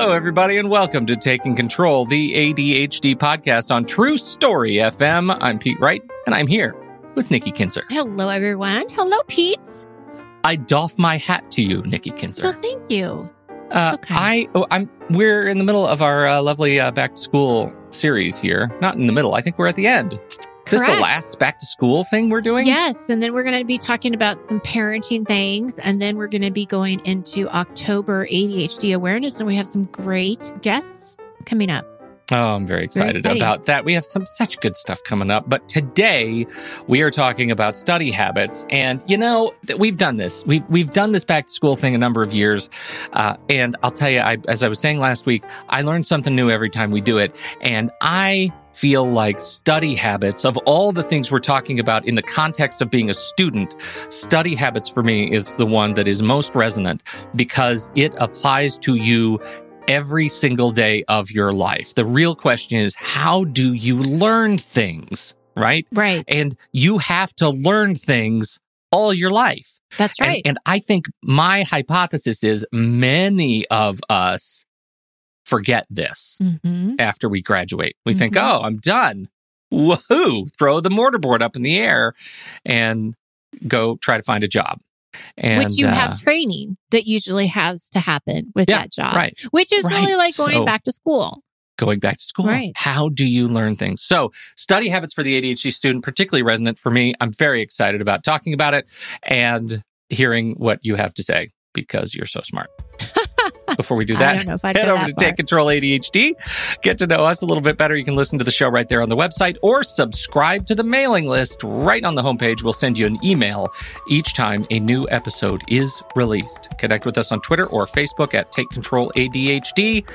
Hello, everybody, and welcome to Taking Control, the ADHD podcast on True Story FM. I'm Pete Wright, and I'm here with Nikki Kinzer. Hello, everyone. Hello, Pete. I doff my hat to you, Nikki Kinzer. Well, thank you. Uh, okay. I, oh, I'm. We're in the middle of our uh, lovely uh, back to school series here. Not in the middle. I think we're at the end. Is this the last back to school thing we're doing? Yes. And then we're going to be talking about some parenting things. And then we're going to be going into October ADHD awareness. And we have some great guests coming up. Oh, I'm very excited exciting. about that. We have some such good stuff coming up. But today we are talking about study habits. And you know, we've done this. We've, we've done this back to school thing a number of years. Uh, and I'll tell you, I, as I was saying last week, I learn something new every time we do it. And I feel like study habits of all the things we're talking about in the context of being a student, study habits for me is the one that is most resonant because it applies to you every single day of your life. The real question is, how do you learn things? Right. Right. And you have to learn things all your life. That's And- right. And, I think my hypothesis is many of us forget this hmm after we graduate. We think, Mhm. oh, I'm done. Woohoo! Throw the mortarboard up in the air and go try to find a job. And Which you uh, have training that usually has to happen with Yeah, that job. right. Which is really like going So- back to school. going back to school. Right. How do you learn things? So, study habits for the ADHD student, particularly resonant for me. I'm very excited about talking about it and hearing what you have to say because you're so smart. Before we do that, don't know if I'd head over that to far. Take Control ADHD. Get to know us a little bit better. You can listen to the show right there on the website or subscribe to the mailing list right on the homepage. We'll send you an email each time a new episode is released. Connect with us on Twitter or Facebook at Take Control ADHD.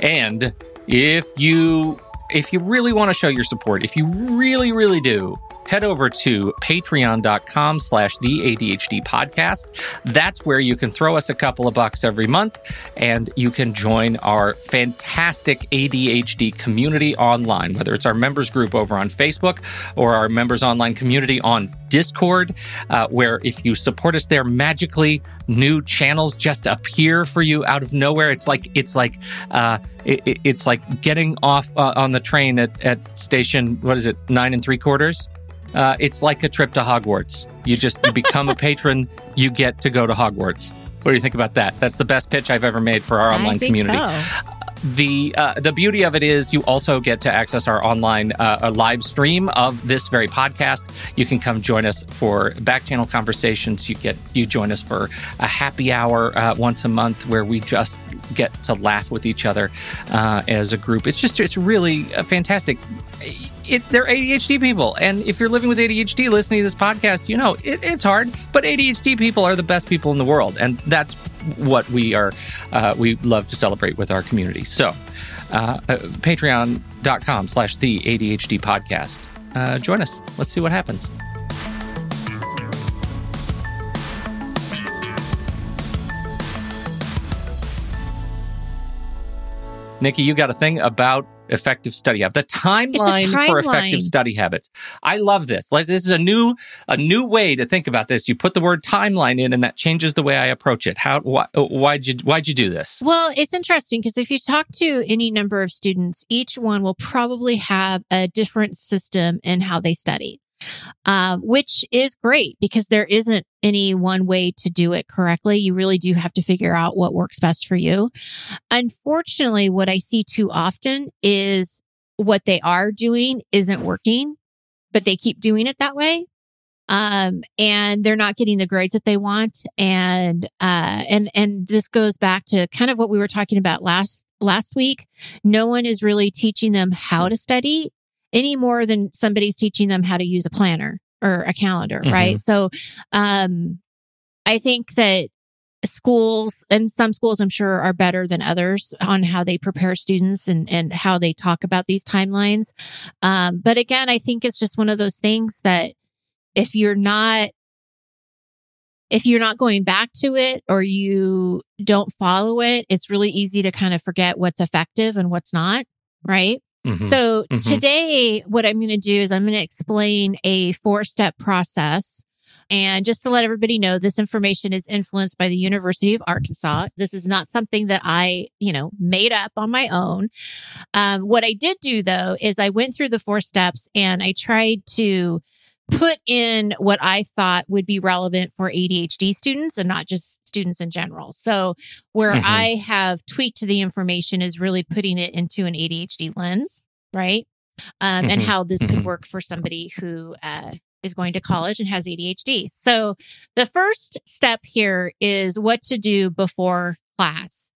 And if you if you really want to show your support, if you really, really do, head over to patreon.com slash the ADHD podcast. That's where you can throw us a couple of bucks every month and you can join our fantastic ADHD community online, whether it's our members group over on Facebook or our members online community on Discord, uh, where if you support us there, magically new channels just appear for you out of nowhere. It's like it's like uh, it, it- it's like getting off uh, on the train at, at station what is it nine and three quarters. Uh, it's like a trip to Hogwarts. You just you become a patron, you get to go to Hogwarts. What do you think about that? That's the best pitch I've ever made for our online community so. The uh, the beauty of it is you also get to access our online uh, live stream of this very podcast. You can come join us for back channel conversations. You get you join us for a happy hour uh, once a month where we just get to laugh with each other uh, as a group. It's just it's really uh, fantastic. It, they're ADHD people, and if you're living with ADHD, listening to this podcast, you know it, it's hard. But ADHD people are the best people in the world, and that's what we are. Uh, we love to celebrate with our community. So, uh, uh, patreon.com slash the ADHD podcast. Uh, join us. Let's see what happens. Nikki, you got a thing about effective study habits. The timeline, for effective study habits. I love this. Like, This is a new a new way to think about this. You put the word timeline in, and that changes the way I approach it. How? Why, why'd you Why'd you do this? Well, it's interesting because if you talk to any number of students, each one will probably have a different system in how they study. Um, which is great because there isn't any one way to do it correctly. You really do have to figure out what works best for you. Unfortunately, what I see too often is what they are doing isn't working, but they keep doing it that way. Um, and they're not getting the grades that they want. And, uh, and, and this goes back to kind of what we were talking about last, last week. No one is really teaching them how to study any more than somebody's teaching them how to use a planner or a calendar, mm-hmm. right? So, um, I think that schools and some schools I'm sure are better than others on how they prepare students and, and how they talk about these timelines. Um, but again, I think it's just one of those things that if you're not if you're not going back to it or you don't follow it, it's really easy to kind of forget what's effective and what's not, right? Mm-hmm. So mm-hmm. today, what I'm going to do is I'm going to explain a four step process. And just to let everybody know, this information is influenced by the University of Arkansas. This is not something that I, you know, made up on my own. Um, what I did do though is I went through the four steps and I tried to put in what I thought would be relevant for ADHD students and not just students in general. So where mm-hmm. I have tweaked the information is really putting it into an ADHD lens, right? Um, mm-hmm. and how this mm-hmm. could work for somebody who, uh, is going to college and has ADHD. So the first step here is what to do before class.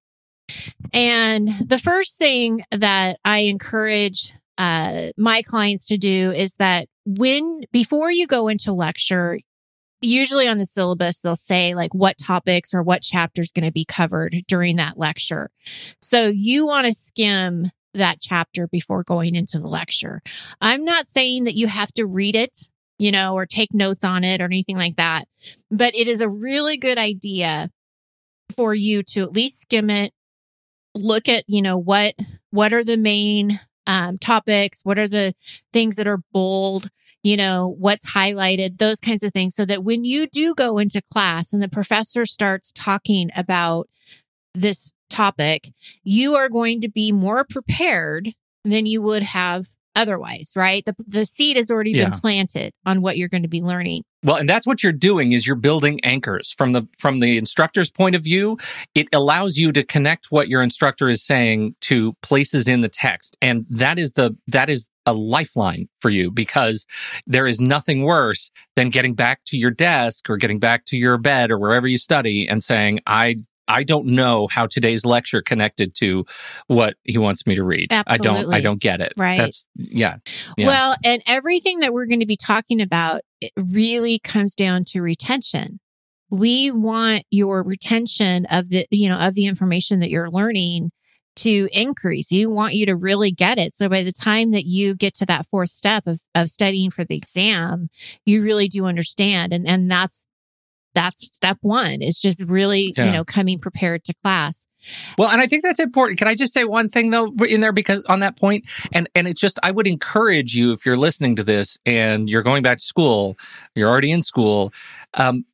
And the first thing that I encourage uh, my clients to do is that when, before you go into lecture, usually on the syllabus, they'll say like what topics or what chapter is going to be covered during that lecture. So you want to skim that chapter before going into the lecture. I'm not saying that you have to read it, you know, or take notes on it or anything like that, but it is a really good idea for you to at least skim it, look at, you know, what, what are the main um, topics? What are the things that are bold? You know, what's highlighted, those kinds of things. So that when you do go into class and the professor starts talking about this topic, you are going to be more prepared than you would have otherwise, right? The, the seed has already yeah. been planted on what you're going to be learning. Well, and that's what you're doing is you're building anchors from the from the instructor's point of view. It allows you to connect what your instructor is saying to places in the text. And that is the that is a lifeline for you because there is nothing worse than getting back to your desk or getting back to your bed or wherever you study and saying, I I don't know how today's lecture connected to what he wants me to read. Absolutely. I don't I don't get it. Right. That's yeah, yeah. Well, and everything that we're going to be talking about it really comes down to retention. We want your retention of the you know of the information that you're learning to increase. You want you to really get it. So by the time that you get to that fourth step of, of studying for the exam, you really do understand. And, and that's that's step one is just really, yeah. you know, coming prepared to class. Well, and I think that's important. Can I just say one thing though in there because on that point, and and it's just I would encourage you if you're listening to this and you're going back to school, you're already in school, um,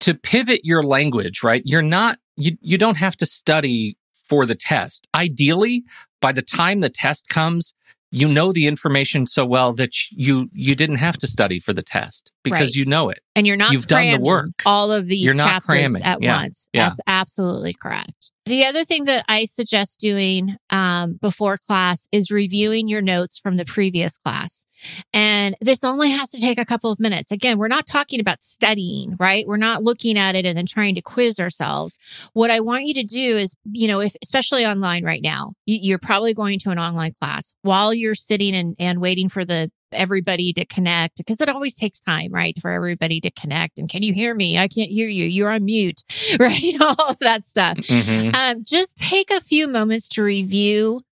to pivot your language. Right, you're not you you don't have to study for the test. Ideally, by the time the test comes, you know the information so well that you you didn't have to study for the test because right. you know it and you're not you've done the work all of these you're not chapters cramming. at yeah. once yeah. that's absolutely correct the other thing that i suggest doing um, before class is reviewing your notes from the previous class. And this only has to take a couple of minutes. Again we're not talking about studying right? We're not looking at it and then trying to quiz ourselves. What i want you to do is you know if especially online right now you're probably going to an online class. While you're sitting and, and waiting for the everybody to connect because it always takes time, right? For everybody to connect. And can you hear me? I can't hear you. You're on mute, right? All of that stuff. Mm-hmm. Um, just take a few moments to review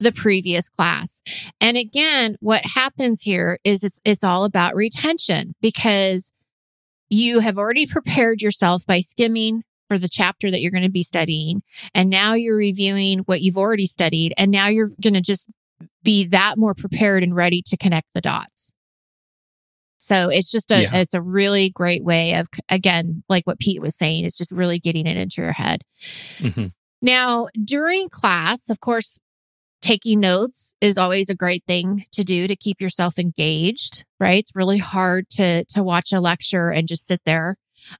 the previous class. And again, what happens here is it's, it's all about retention because you have already prepared yourself by skimming for the chapter that you're going to be studying. And now you're reviewing what you've already studied. And now you're going to just be that more prepared and ready to connect the dots. So it's just a, yeah. it's a really great way of, again, like what Pete was saying, it's just really getting it into your head. Mm-hmm. Now, during class, of course, taking notes is always a great thing to do to keep yourself engaged, right? It's really hard to to watch a lecture and just sit there.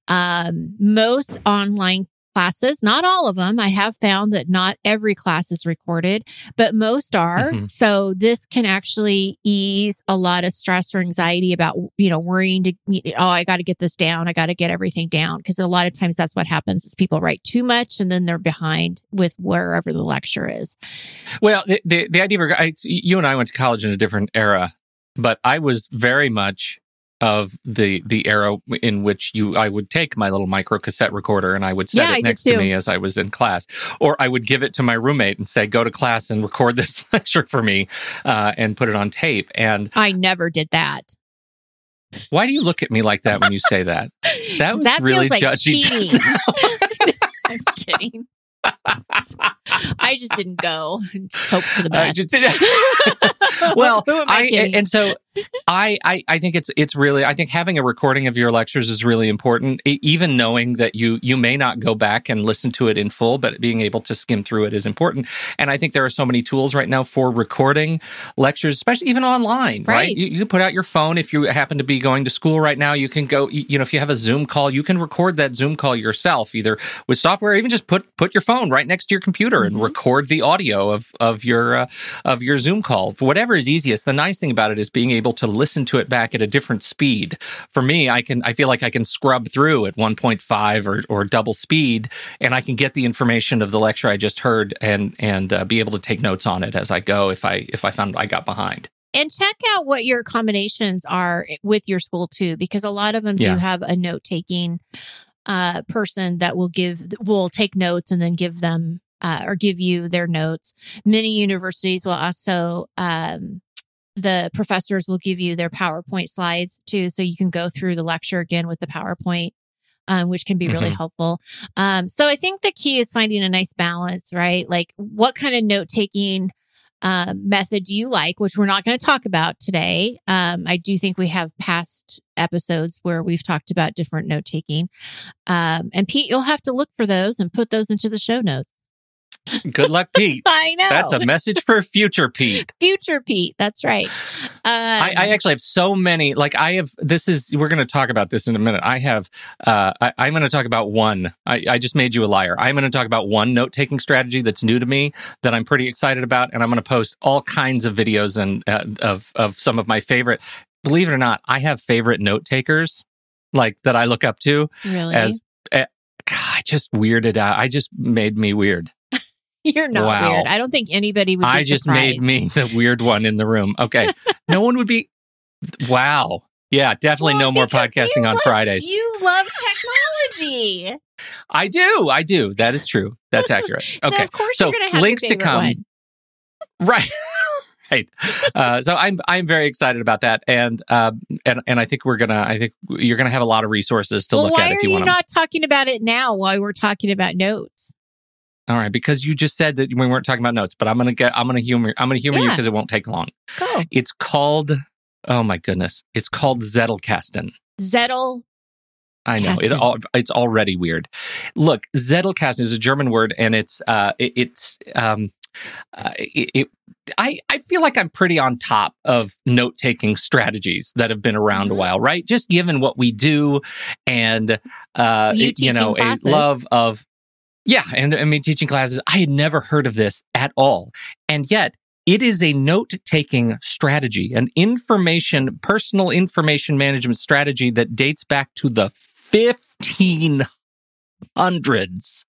Um, most online classes, not all of them. I have found that not every class is recorded, but most are. Mhm. So this can actually ease a lot of stress or anxiety about, you know, worrying to, oh, I got to get this down. I got to get everything down. Cause a lot of times that's what happens is people write too much and then they're behind with wherever the lecture is. Well, the, the, the idea of I, you and I went to college in a different era, but I was very much of the the era in which you I would take my little micro cassette recorder and I would set Yeah, it did next to me as I was in class, or I would give it to my roommate and say, "Go to class and record this lecture for me," uh, and put it on tape. And I never did that. why do you look at me like that when you say that? That was that really like judgy cheating. I'm kidding. I just didn't go. Just hope for the I best. just did. well, Who am I I, and so I, I I think it's it's really I think having a recording of your lectures is really important. E- even knowing that you you may not go back and listen to it in full, but being able to skim through it is important. And I think there are so many tools right now for recording lectures, especially even online. Right? Right. You, you can put out your phone if you happen to be going to school right now. You can go. You know, if you have a Zoom call, you can record that Zoom call yourself, either with software, or even just put put your phone right next to your computer and Mhm. record the audio of of your uh, of your Zoom call. Whatever is easiest. The nice thing about it is being able to listen to it back at a different speed. For me, I can I feel like I can scrub through at 1.5 or or double speed, and I can get the information of the lecture I just heard and and uh, be able to take notes on it as I go if I if I found I got behind. and check out what your accommodations are with your school too, because a lot of them Yeah. do have a note taking uh, person that will give will take notes and then give them uh, or give you their notes. Many universities will also um, the professors will give you their PowerPoint slides too, so you can go through the lecture again with the PowerPoint. Um, which can be really Mhm. helpful. Um, so I think the key is finding a nice balance, right? Like what kind of note taking um, method do you like, which we're not going to talk about today. Um, I do think we have past episodes where we've talked about different note taking. Um, and Pete, you'll have to look for those and put those into the show notes. Good luck, Pete. I know. That's a message for future Pete. future Pete. That's right. Um, I, I actually have so many. Like I have. This is. We're going to talk about this in a minute. I have. Uh, I, I'm going to talk about one. I, I just made you a liar. I'm going to talk about one note taking strategy that's new to me that I'm pretty excited about, and I'm going to post all kinds of videos and uh, of of some of my favorite. Believe it or not, I have favorite note takers like that I look up to really, as. Uh, God, I just weirded out. I just made me weird. you're not Wow. weird. I don't think anybody would. Be I just made me the weird one in the room. Okay. no one would be. Wow. Yeah, definitely Well, no more podcasting on love- Fridays. You love technology, I do. I do. That is true. That's accurate. so Okay. of course So, you're going to have links to come. one. Right. right. Uh, so I'm I'm very excited about that, and uh, and and I think we're gonna I think you're gonna have a lot of resources to well, look why at are if you you not talking about it now while we're talking about notes? All right, because you just said that we weren't talking about notes, but I'm gonna get I'm gonna humor I'm gonna humor you because it won't take long. Go It's called oh my goodness, it's called Zettelkasten. Zettel. I know it all. It's already weird. Look, Zettelkasten is a German word, and it's uh, it, it's um, uh, it, it. I I feel like I'm pretty on top of note taking strategies that have been around a Mhm. while, right? Just given what we do, and uh, You it- you know, teaching a love of yeah, and I mean teaching classes. I had never heard of this at all, and yet. It is a note taking strategy, an information, personal information management strategy that dates back to the 1500s.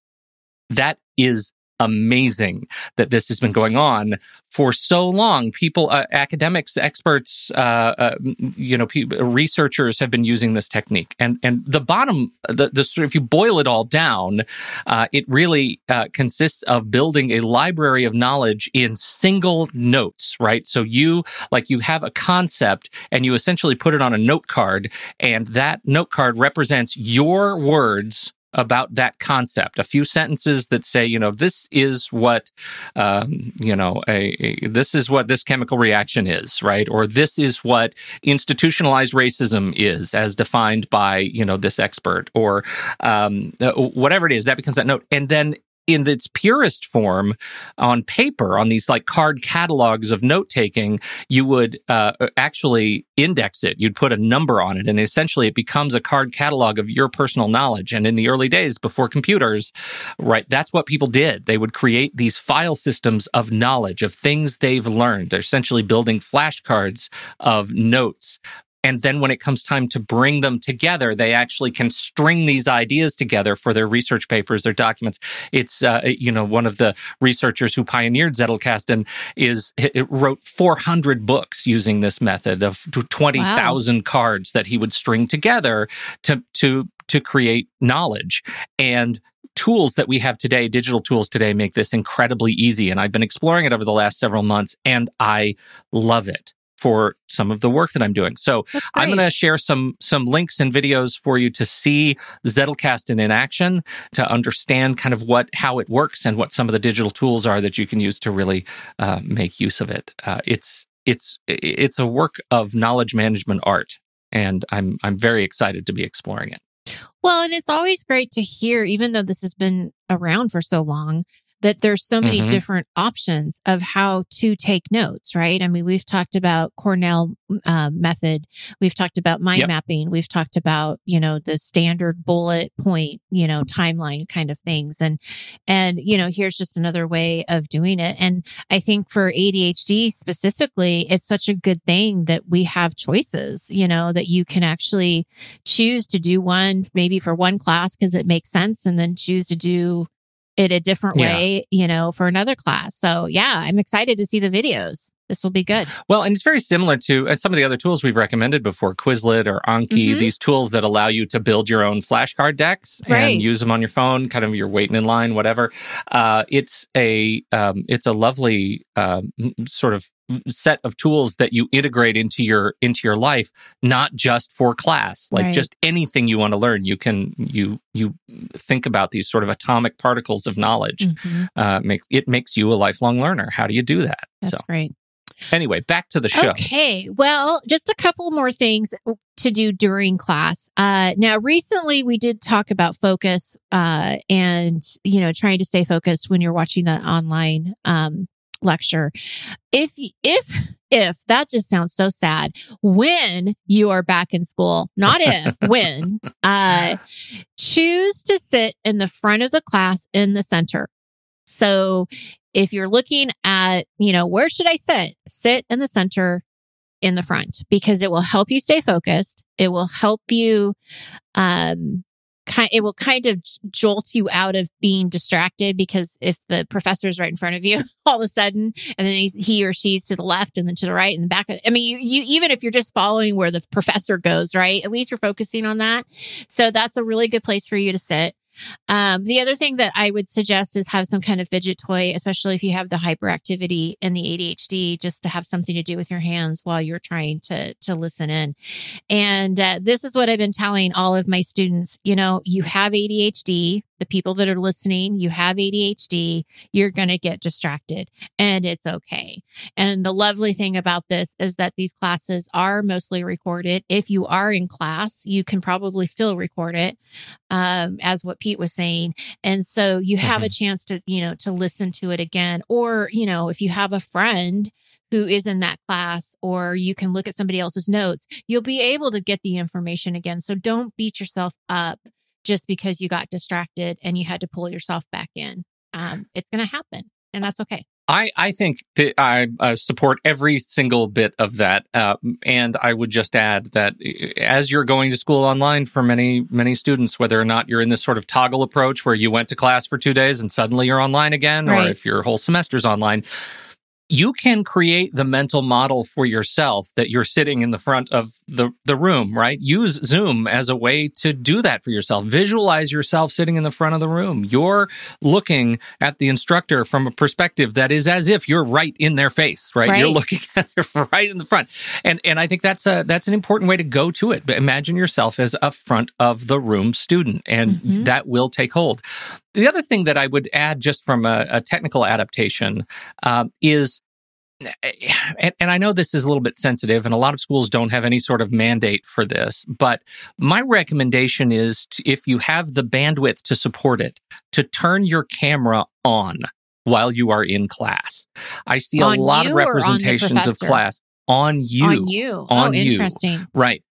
That is amazing that this has been going on for so long. People, uh, academics, experts, uh, uh, you know, pe- researchers have been using this technique. And and the bottom, the, the if you boil it all down, uh, it really uh, consists of building a library of knowledge in single notes, right? So you like you have a concept and you essentially put it on a note card, and that note card represents your words about that concept. A few sentences that say you know this is what um, you know a, a- this is what this chemical reaction is right? Or this is what institutionalized racism is as defined by you know this expert or um, uh, whatever it is that becomes that note. And then in its purest form on paper on these like card catalogs of note taking you would uh, actually index it. You'd put a number on it and essentially it becomes a card catalog of your personal knowledge. And in the early days before computers right that's what people did. They would create these file systems of knowledge of things they've learned. They're essentially building flashcards of notes and then when it comes time to bring them together, they actually can string these ideas together for their research papers, their documents. It's, uh, you know, one of the researchers who pioneered Zettelkasten is, wrote 400 books using this method of 20,000 wow. cards that he would string together to, to, to create knowledge. And tools that we have today, digital tools today, make this incredibly easy. And I've been exploring it over the last several months and I love it for some of the work that I'm doing. So I'm going to share some some links and videos for you to see Zettelkasten in action, to understand kind of what how it works and what some of the digital tools are that you can use to really uh, make use of it. Uh, it's it's it's a work of knowledge management art, and I'm I'm very excited to be exploring it. Well, and it's always great to hear, even though this has been around for so long, that there's so many mm-hmm. different options of how to take notes, right? I mean, we've talked about Cornell uh, method. We've talked about mind yep. mapping. We've talked about, you know, the standard bullet point, you know, timeline kind of things. And, and, you know, here's just another way of doing it. And I think for ADHD specifically, it's such a good thing that we have choices, you know, that you can actually choose to do one maybe for one class because it makes sense and then choose to do it a different yeah. way, you know, for another class. So yeah, I'm excited to see the videos. This will be good. Well, and it's very similar to uh, some of the other tools we've recommended before, Quizlet or Anki, mm-hmm. these tools that allow you to build your own flashcard decks right. and use them on your phone, kind of you're waiting in line, whatever. Uh, it's a um, it's a lovely uh, sort of set of tools that you integrate into your into your life not just for class like right. just anything you want to learn you can you you think about these sort of atomic particles of knowledge mm-hmm. uh, make, it makes you a lifelong learner how do you do that that's so. great Anyway, back to the show. Okay. Well, just a couple more things to do during class. Uh, now, recently we did talk about focus, uh, and, you know, trying to stay focused when you're watching that online, um, lecture. If, if, if that just sounds so sad, when you are back in school, not if, when, uh, choose to sit in the front of the class in the center. So if you're looking at, you know, where should I sit? Sit in the center in the front because it will help you stay focused. It will help you, um, it will kind of jolt you out of being distracted because if the professor is right in front of you all of a sudden and then he's, he or she's to the left and then to the right and the back i mean you, you even if you're just following where the professor goes right at least you're focusing on that so that's a really good place for you to sit um, the other thing that I would suggest is have some kind of fidget toy, especially if you have the hyperactivity and the ADHD, just to have something to do with your hands while you're trying to to listen in. And uh, this is what I've been telling all of my students. You know, you have ADHD the people that are listening, you have ADHD, you're going to get distracted and it's okay. And the lovely thing about this is that these classes are mostly recorded. If you are in class, you can probably still record it, um, as what Pete was saying. And so you have mm-hmm. a chance to, you know, to listen to it again. Or, you know, if you have a friend who is in that class, or you can look at somebody else's notes, you'll be able to get the information again. So don't beat yourself up just because you got distracted and you had to pull yourself back in. Um, it's going to happen, and that's okay. I, I think that I uh, support every single bit of that. Uh, and I would just add that uh, as you're going to school online for many, many students, whether or not you're in this sort of toggle approach where you went to class for two days and suddenly you're online again, right. or if your whole semester's online, you can create the mental model for yourself that you're sitting in the front of the, the room, right? Use Zoom as a way to do that for yourself. Visualize yourself sitting in the front of the room. You're looking at the instructor from a perspective that is as if you're right in their face, right? right. You're looking at right in the front. And and I think that's a that's an important way to go to it. But imagine yourself as a front of the room student and mm-hmm. that will take hold. The other thing that I would add, just from a, a technical adaptation, uh, is and, and, I know this is a little bit sensitive, and a lot of schools don't have any sort of mandate for this, but my recommendation is to, if you have the bandwidth to support it, to turn your camera on while you are in class. I see on a lot of representations of class on you. On you. On oh, you. interesting. Right.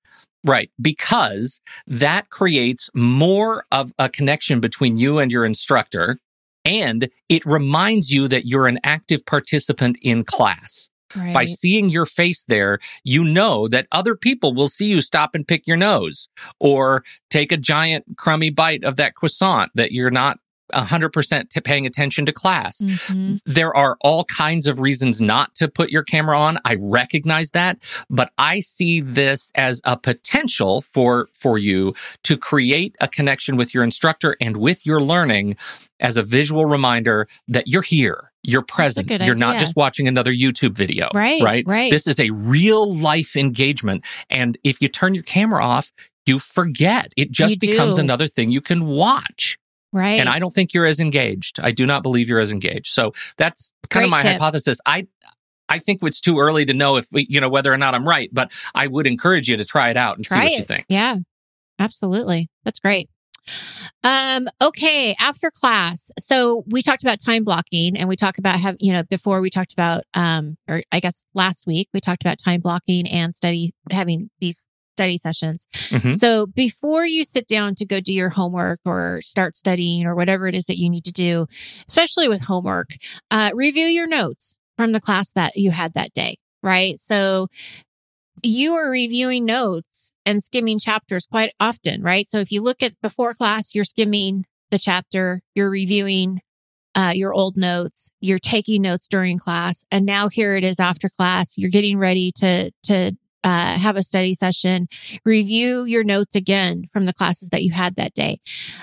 Right. Because that creates more of a connection between you and your instructor and it reminds you that you're an active participant in class. Right. By seeing your face there, you know that other people will see you stop and pick your nose or take a giant crummy bite of that croissant that you're not 100% to paying attention to class. Mm-hmm. There are all kinds of reasons not to put your camera on. I recognize that, but I see this as a potential for for you to create a connection with your instructor and with your learning as a visual reminder that you're here. You're present. You're idea. not just watching another YouTube video. Right. Right. Right. This is a real life engagement. And if you turn your camera off, you forget. It just you becomes do. another thing you can watch. Right. And I don't think you're as engaged. I do not believe you're as engaged. So that's kind Great of my tip. hypothesis. I I think it's too early to know if we, you know whether or not I'm right, but I would encourage you to try it out and Try see what it. you think. Yeah. Absolutely. That's great. Um, okay, after class. So we talked about time blocking and we talked about have, you know, before we talked about um or I guess last week we talked about time blocking and study having these study sessions. Mhm. So before you sit down to go do your homework or start studying or whatever it is that you need to do, especially with homework, uh, review your notes from the class that you had that day, right? So you are reviewing notes and skimming chapters quite often, right? So if you look at before class, you're skimming the chapter, you're reviewing uh, your old notes, you're taking notes during class, and now here it is after class. You're getting ready to to uh, have a study session. Review your notes again from the classes that you had that day.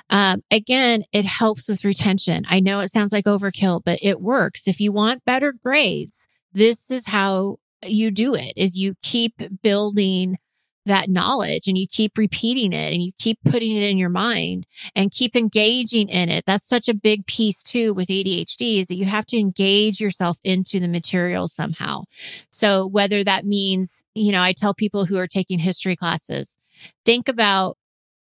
Um, again, it helps with retention. I know it sounds like overkill, but it works. If you want better grades, this is how you do it is you keep building that knowledge and you keep repeating it and you keep putting it in your mind and keep engaging in it. That's such a big piece too with ADHD is that you have to engage yourself into the material somehow. So whether that means, you know, I tell people who are taking history classes, think about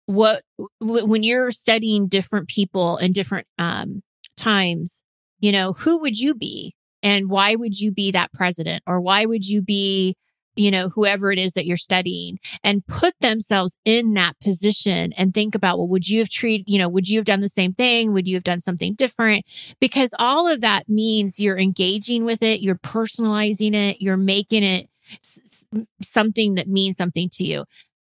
what when you're studying different people and different um, times, you know, who would you be? And why would you be that president? Or why would you be, you know, whoever it is that you're studying and put themselves in that position and think about, well, would you have treated, you know, would you have done the same thing? Would you have done something different? Because all of that means you're engaging with it, you're personalizing it, you're making it something that means something to you.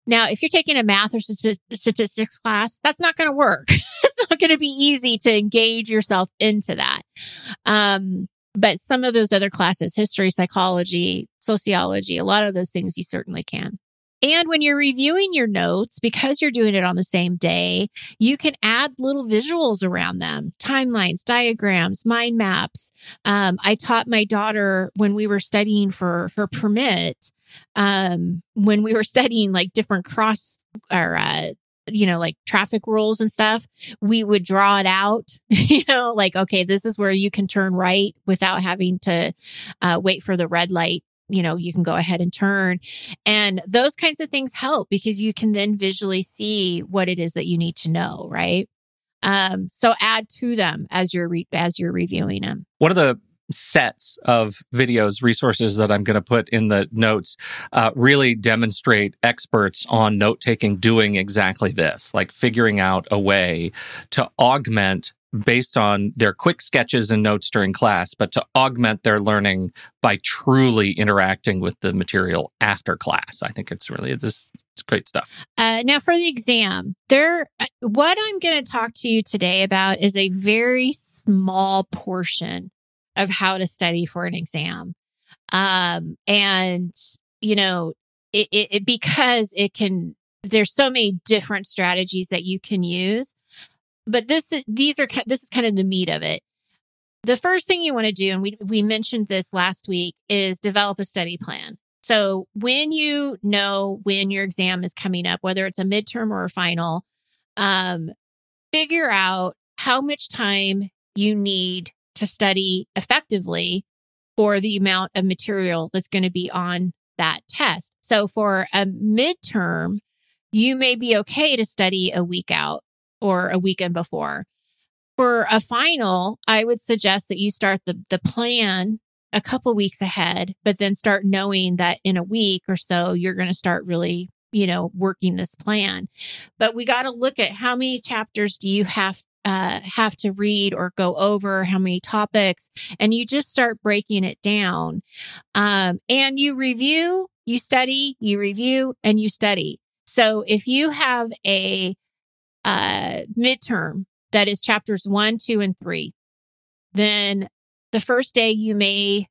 Now, if you're taking a math or statistics class, that's not going to work. it's not going to be easy to engage yourself into that. Um, but some of those other classes, history, psychology, sociology, a lot of those things you certainly can. And when you're reviewing your notes, because you're doing it on the same day, you can add little visuals around them, timelines, diagrams, mind maps. Um, I taught my daughter when we were studying for her permit, um, when we were studying like different cross or, uh, you know, like traffic rules and stuff, we would draw it out, you know, like, okay, this is where you can turn right without having to uh, wait for the red light. You know, you can go ahead and turn. And those kinds of things help because you can then visually see what it is that you need to know, right? Um, so add to them as you're re- as you're reviewing them. One of the sets of videos resources that i'm going to put in the notes uh, really demonstrate experts on note taking doing exactly this like figuring out a way to augment based on their quick sketches and notes during class but to augment their learning by truly interacting with the material after class. I think it's really just, great stuff. Uh, now for the exam, there, uh, what I'm going to talk to you today about is a very small portion of how to study for an exam. Um, and you know, it, it, it because it can, there's so many different strategies that you can use, but this, is- these are, this is kind of the meat of it. The first thing you want to do, and we, we mentioned this last week, is develop a study plan. So when you know when your exam is coming up, whether it's a midterm or a final, um, figure out how much time you need to study effectively for the amount of material that's going to be on that test. So for a midterm, you may be okay to study a week out or a weekend before. For a final, I would suggest that you start the, the plan a couple weeks ahead, but then start knowing that in a week or so, you're going to start really, you know, working this plan. But we got to look at how many chapters do you have uh, have to read or go over how many topics and you just start breaking it down um, and you review you study you review and you study so if you have a uh, midterm that is chapters one, two, and three, then the first day you may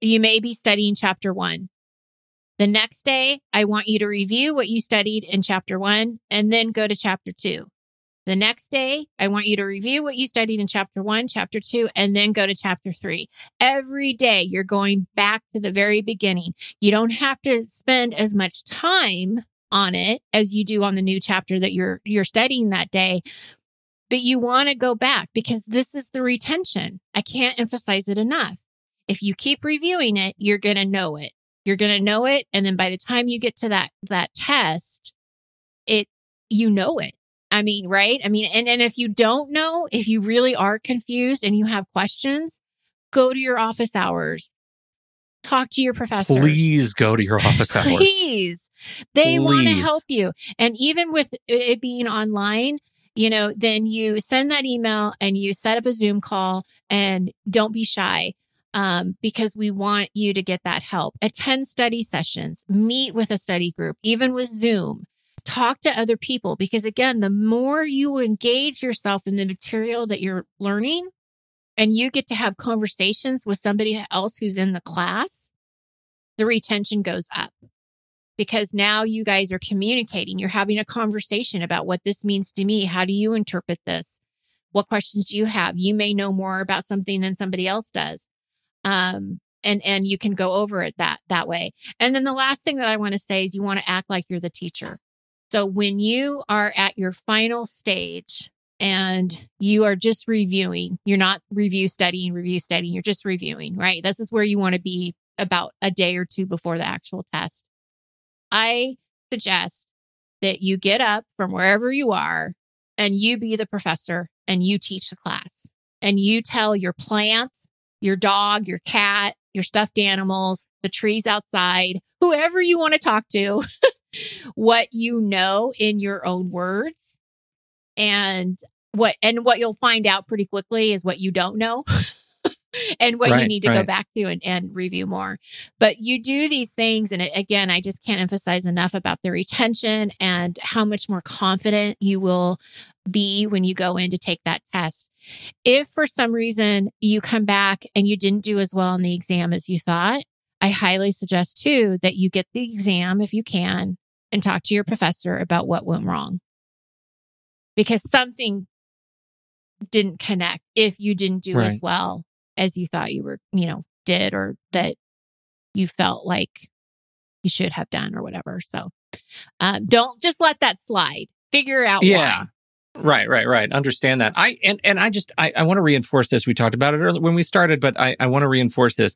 you may be studying chapter one. The next day, I want you to review what you studied in chapter one and then go to chapter two. The next day, I want you to review what you studied in chapter one, chapter two, and then go to chapter three. Every day, you're going back to the very beginning. You don't have to spend as much time on it as you do on the new chapter that you're you're studying that day but you want to go back because this is the retention i can't emphasize it enough if you keep reviewing it you're going to know it you're going to know it and then by the time you get to that that test it you know it i mean right i mean and and if you don't know if you really are confused and you have questions go to your office hours talk to your professor. Please go to your office hours. Please. They want to help you. And even with it being online, you know, then you send that email and you set up a Zoom call and don't be shy. Um, because we want you to get that help. Attend study sessions, meet with a study group, even with Zoom. Talk to other people because again, the more you engage yourself in the material that you're learning, and you get to have conversations with somebody else who's in the class, the retention goes up because now you guys are communicating. You're having a conversation about what this means to me. How do you interpret this? What questions do you have? You may know more about something than somebody else does. Um, and, and you can go over it that, that way. And then the last thing that I want to say is you want to act like you're the teacher. So when you are at your final stage and you are just reviewing. You're not review studying, review studying. You're just reviewing, right? This is where you want to be about a day or two before the actual test. I suggest that you get up from wherever you are and you be the professor and you teach the class and you tell your plants, your dog, your cat, your stuffed animals, the trees outside, whoever you want to talk to, what you know in your own words. And what and what you'll find out pretty quickly is what you don't know and what right, you need to right. go back to and, and review more. But you do these things and it, again i just can't emphasize enough about the retention and how much more confident you will be when you go in to take that test. If for some reason you come back and you didn't do as well on the exam as you thought i highly suggest too that you get the exam if you can and talk to your professor about what went wrong because something didn't connect if you didn't do right. as well as you thought you were, you know, did or that you felt like you should have done or whatever. So um, don't just let that slide. Figure out yeah. Why. Right, right, right. Understand that. I and and I just I, I want to reinforce this. We talked about it earlier when we started, but I, I want to reinforce this.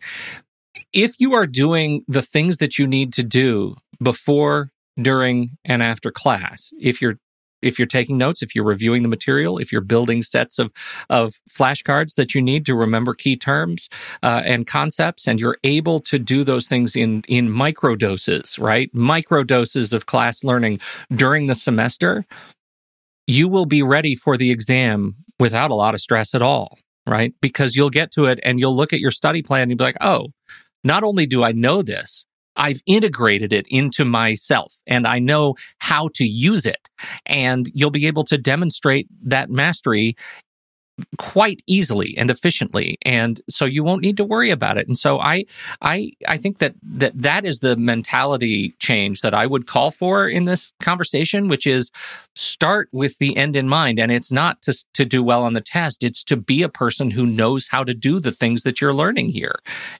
If you are doing the things that you need to do before, during, and after class, if you're if you're taking notes, if you're reviewing the material, if you're building sets of, of flashcards that you need to remember key terms uh, and concepts, and you're able to do those things in, in micro doses, right? Micro doses of class learning during the semester, you will be ready for the exam without a lot of stress at all, right? Because you'll get to it and you'll look at your study plan and be like, oh, not only do I know this, I've integrated it into myself and I know how to use it. And you'll be able to demonstrate that mastery quite easily and efficiently and so you won't need to worry about it. And so i i i think that that that is the mentality change that i would call for in this conversation which is start with the end in mind. And it's not to to do well on the test. It's to be a person who knows how to do the things that you're learning here.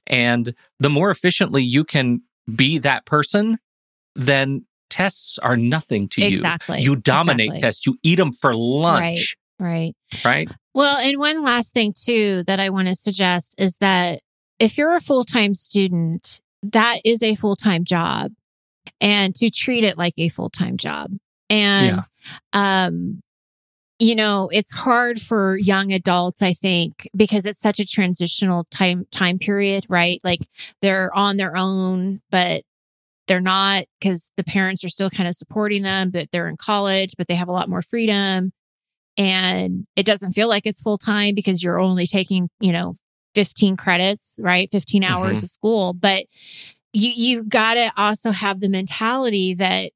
And the more efficiently you can be that person, then tests are nothing to you. exactly. you. Dominate exactly. tests. You eat them for lunch. Right. Right. Well, and one last thing too that I want to suggest is that if you're a full time student, that is a full time job and to treat it like a full time job. And, um, you know, it's hard for young adults, I think, because it's such a transitional time, time period, right? Like they're on their own, but they're not because the parents are still kind of supporting them, but they're in college, but they have a lot more freedom. And it doesn't feel like it's full time because you're only taking, you know, 15 credits, right? 15 hours Mhm. of school. But you, you gotta also have the mentality that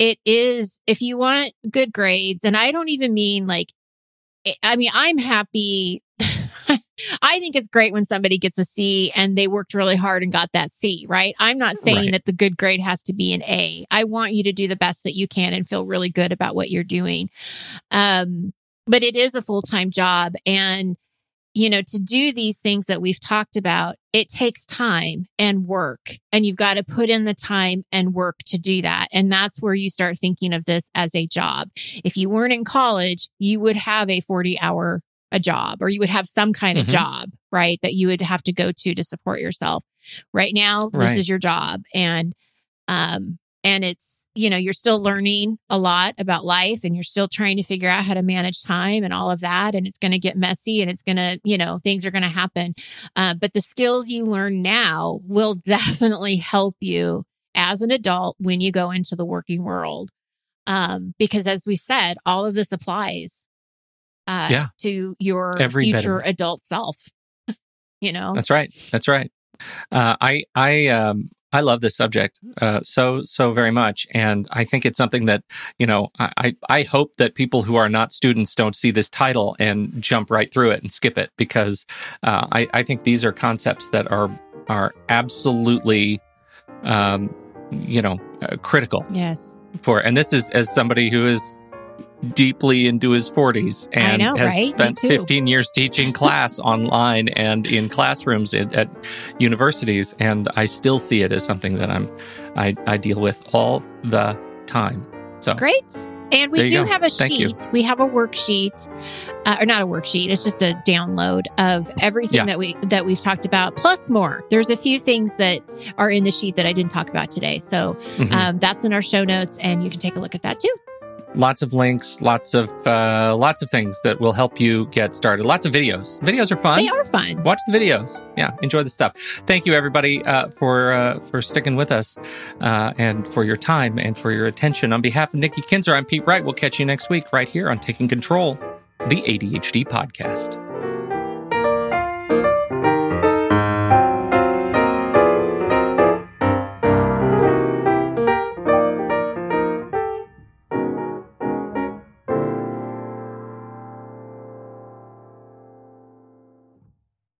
it is, if you want good grades, and I don't even mean like, eh, I mean, I'm happy. I think it's great when somebody gets a C and they worked really hard and got that C, right? I'm not saying Right. that the good grade has to be an A. I want you to do the best that you can and feel really good about what you're doing. Um, but it is a full time job. And, you know, to do these things that we've talked about, it takes time and work. And you've got to put in the time and work to do that. And that's where you start thinking of this as a job. If you weren't in college, you would have a 40 hour a job or you would have some kind of Mhm. job, right? That you would have to go to to support yourself. Right now, this is your job. And, um, and it's, you know, you're still learning a lot about life and you're still trying to figure out how to manage time and all of that. And it's going to get messy and it's going to, you know, things are going to happen. Uh, but the skills you learn now will definitely help you as an adult when you go into the working world. Um, because as we said, all of this applies uh, Yeah. to your Every future it. adult self. you know, That's right. That's right. Uh, I I um I love this subject uh, so so very much, and I think it's something that you know I I hope that people who are not students don't see this title and jump right through it and skip it because uh, I I think these are concepts that are are absolutely um you know uh, critical yes, for and this is as somebody who is deeply into his 40s and know, has right? Spent 15 years teaching class online and in classrooms at, at universities and I still see it as something that I'm I, I deal with all the time. So great. And we do go. have a Thank you. sheet. We have a worksheet, uh, or not a worksheet. It's just a download of everything Yeah. that we that we've talked about, plus more. There's a few things that are in the sheet that I didn't talk about today, so mhm. um, that's in our show notes, and you can take a look at that too. Lots of links, lots of uh, lots of things that will help you get started. Lots of videos. Videos are fun. They are fun. watch the videos yeah enjoy the stuff thank you everybody uh, for uh, for sticking with us uh, and for your time and for your attention on behalf of nikki kinzer i'm pete wright we'll catch you next week right here on taking control the adhd podcast